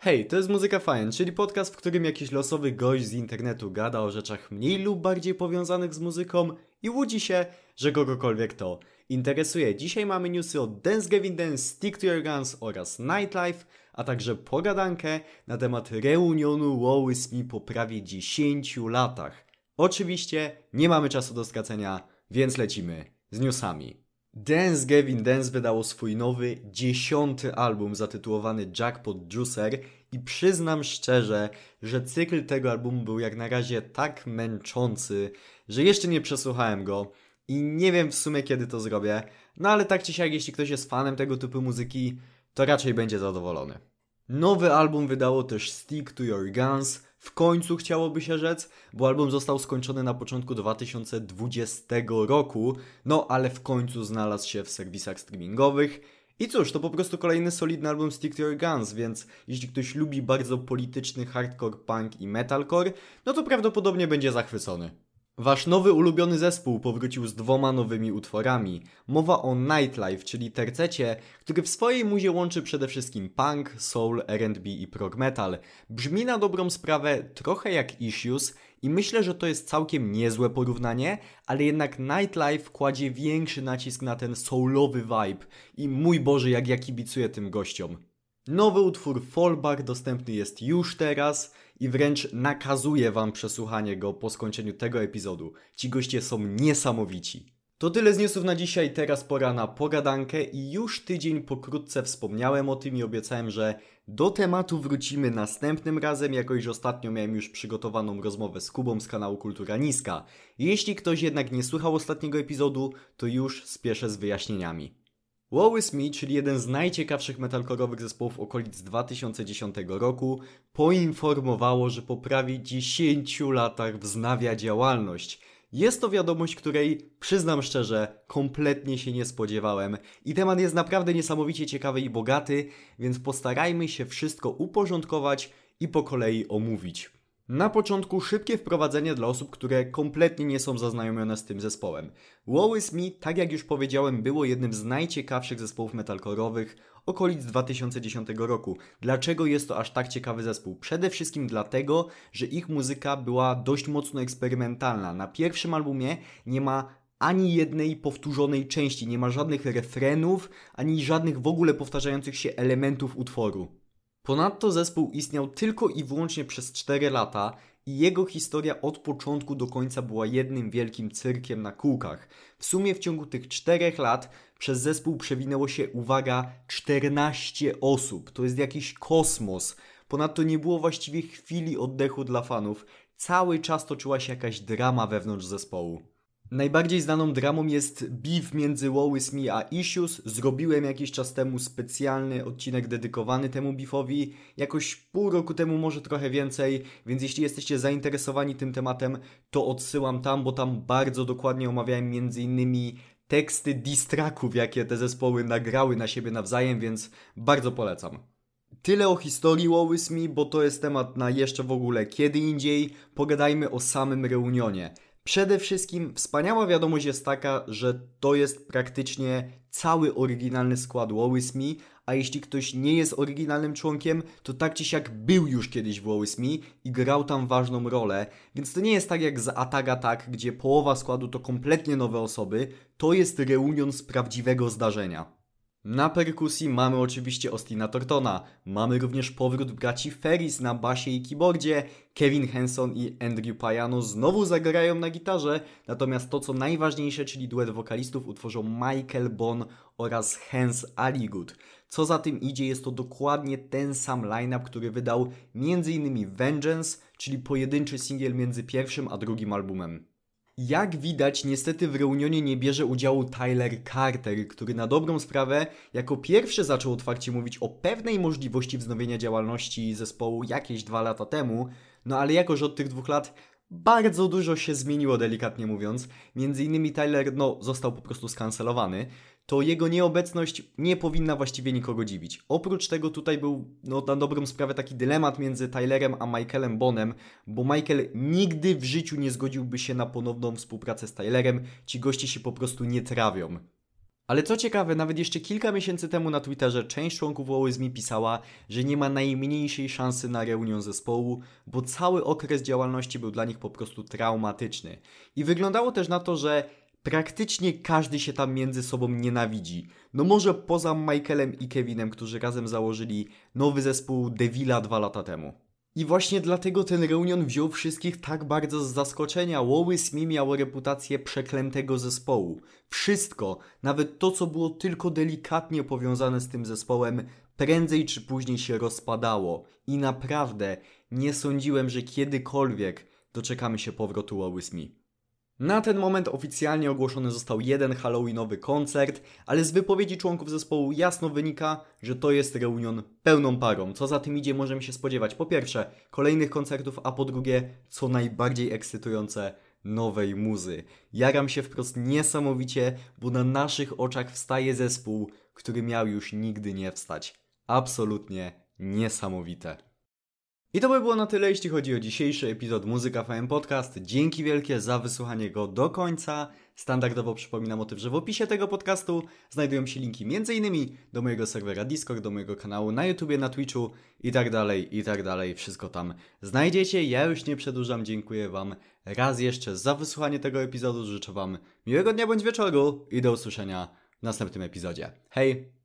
Hej, to jest Muzyka Fajn, czyli podcast, w którym jakiś losowy gość z internetu gada o rzeczach mniej lub bardziej powiązanych z muzyką i łudzi się, że kogokolwiek to interesuje. Dzisiaj mamy newsy o Dance Gavin Dance, Stick to Your Guns oraz Nightlife, a także pogadankę na temat reunionu With Me po prawie 10 latach. Oczywiście nie mamy czasu do stracenia, więc lecimy z newsami. Dance Gavin Dance wydało swój nowy, dziesiąty album zatytułowany Jackpot Juicer i przyznam szczerze, że cykl tego albumu był jak na razie tak męczący, że jeszcze nie przesłuchałem go i nie wiem w sumie kiedy to zrobię, no ale tak czy siak jeśli ktoś jest fanem tego typu muzyki, to raczej będzie zadowolony. Nowy album wydało też Stick to Your Guns, w końcu chciałoby się rzec, bo album został skończony na początku 2020 roku, no ale w końcu znalazł się w serwisach streamingowych. I cóż, to po prostu kolejny solidny album Stick to Your Guns, więc jeśli ktoś lubi bardzo polityczny hardcore punk i metalcore, no to prawdopodobnie będzie zachwycony. Wasz nowy ulubiony zespół powrócił z dwoma nowymi utworami. Mowa o Nightlife, czyli tercecie, który w swojej muzie łączy przede wszystkim punk, soul, R&B i prog metal. Brzmi na dobrą sprawę trochę jak Issues i myślę, że to jest całkiem niezłe porównanie, ale jednak Nightlife kładzie większy nacisk na ten soulowy vibe i mój Boże jak ja kibicuję tym gościom. Nowy utwór Fallback dostępny jest już teraz i wręcz nakazuję Wam przesłuchanie go po skończeniu tego epizodu. Ci goście są niesamowici. To tyle z newsów na dzisiaj, teraz pora na pogadankę i już tydzień pokrótce wspomniałem o tym i obiecałem, że do tematu wrócimy następnym razem, jako iż ostatnio miałem już przygotowaną rozmowę z Kubą z kanału Kultura Niska. Jeśli ktoś jednak nie słuchał ostatniego epizodu, to już spieszę z wyjaśnieniami. Woe Me, czyli jeden z najciekawszych metalkorowych zespołów okolic 2010 roku, poinformowało, że po prawie 10 latach wznawia działalność. Jest to wiadomość, której, przyznam szczerze, kompletnie się nie spodziewałem i temat jest naprawdę niesamowicie ciekawy i bogaty, więc postarajmy się wszystko uporządkować i po kolei omówić. Na początku szybkie wprowadzenie dla osób, które kompletnie nie są zaznajomione z tym zespołem. Woe Is Me, tak jak już powiedziałem, było jednym z najciekawszych zespołów metalkorowych okolic 2010 roku. Dlaczego jest to aż tak ciekawy zespół? Przede wszystkim dlatego, że ich muzyka była dość mocno eksperymentalna. Na pierwszym albumie nie ma ani jednej powtórzonej części, nie ma żadnych refrenów, ani żadnych w ogóle powtarzających się elementów utworu. Ponadto zespół istniał tylko i wyłącznie przez 4 lata i jego historia od początku do końca była jednym wielkim cyrkiem na kółkach. W sumie w ciągu tych 4 lat przez zespół przewinęło się, uwaga, 14 osób. To jest jakiś kosmos. Ponadto nie było właściwie chwili oddechu dla fanów. Cały czas toczyła się jakaś drama wewnątrz zespołu. Najbardziej znaną dramą jest beef między Woe Is Me a Issues. Zrobiłem jakiś czas temu specjalny odcinek dedykowany temu beefowi, jakoś pół roku temu, może trochę więcej, więc jeśli jesteście zainteresowani tym tematem, to odsyłam tam, bo tam bardzo dokładnie omawiałem innymi teksty distraków, jakie te zespoły nagrały na siebie nawzajem, więc bardzo polecam. Tyle o historii Woe Is Me, bo to jest temat na jeszcze w ogóle kiedy indziej. Pogadajmy o samym reunionie. Przede wszystkim wspaniała wiadomość jest taka, że to jest praktycznie cały oryginalny skład Is Me, a jeśli ktoś nie jest oryginalnym członkiem, to tak czy siak był już kiedyś w Is Me i grał tam ważną rolę, więc to nie jest tak jak z Attack Attack, gdzie połowa składu to kompletnie nowe osoby, to jest reunion z prawdziwego zdarzenia. Na perkusji mamy oczywiście Ostina Tortona, mamy również powrót braci Ferris na basie i keyboardzie, Kevin Henson i Andrew Payano znowu zagrają na gitarze, natomiast to co najważniejsze, czyli duet wokalistów utworzą Michael Bon oraz Hans Aligood. Co za tym idzie, jest to dokładnie ten sam line-up, który wydał m.in. Vengeance, czyli pojedynczy singiel między pierwszym a drugim albumem. Jak widać, niestety w reunionie nie bierze udziału Tyler Carter, który na dobrą sprawę jako pierwszy zaczął otwarcie mówić o pewnej możliwości wznowienia działalności zespołu jakieś dwa lata temu, no ale jako, że od tych dwóch lat bardzo dużo się zmieniło, delikatnie mówiąc. Między innymi Tyler, no, został po prostu skancelowany to jego nieobecność nie powinna właściwie nikogo dziwić. Oprócz tego tutaj był no, na dobrą sprawę taki dylemat między Tylerem a Michaelem Bonem, bo Michael nigdy w życiu nie zgodziłby się na ponowną współpracę z Tylerem, ci goście się po prostu nie trawią. Ale co ciekawe, nawet jeszcze kilka miesięcy temu na Twitterze część członków Always Me pisała, że nie ma najmniejszej szansy na reunion zespołu, bo cały okres działalności był dla nich po prostu traumatyczny. I wyglądało też na to, że praktycznie każdy się tam między sobą nienawidzi. No może poza Michaelem i Kevinem, którzy razem założyli nowy zespół Devila dwa lata temu. I właśnie dlatego ten reunion wziął wszystkich tak bardzo z zaskoczenia. Always Me miało reputację przeklętego zespołu. Wszystko, nawet to co było tylko delikatnie powiązane z tym zespołem, prędzej czy później się rozpadało. I naprawdę nie sądziłem, że kiedykolwiek doczekamy się powrotu Always Me. Na ten moment oficjalnie ogłoszony został jeden Halloweenowy koncert, ale z wypowiedzi członków zespołu jasno wynika, że to jest reunion pełną parą. Co za tym idzie, możemy się spodziewać po pierwsze kolejnych koncertów, a po drugie, co najbardziej ekscytujące, nowej muzy. Jaram się wprost niesamowicie, bo na naszych oczach wstaje zespół, który miał już nigdy nie wstać. Absolutnie niesamowite. I to by było na tyle, jeśli chodzi o dzisiejszy epizod Muzyka FM Podcast. Dzięki wielkie za wysłuchanie go do końca. Standardowo przypominam o tym, że w opisie tego podcastu znajdują się linki m.in. do mojego serwera Discord, do mojego kanału na YouTubie, na Twitchu i tak dalej, i tak dalej. Wszystko tam znajdziecie. Ja już nie przedłużam. Dziękuję Wam raz jeszcze za wysłuchanie tego epizodu. Życzę Wam miłego dnia bądź wieczoru i do usłyszenia w następnym epizodzie. Hej!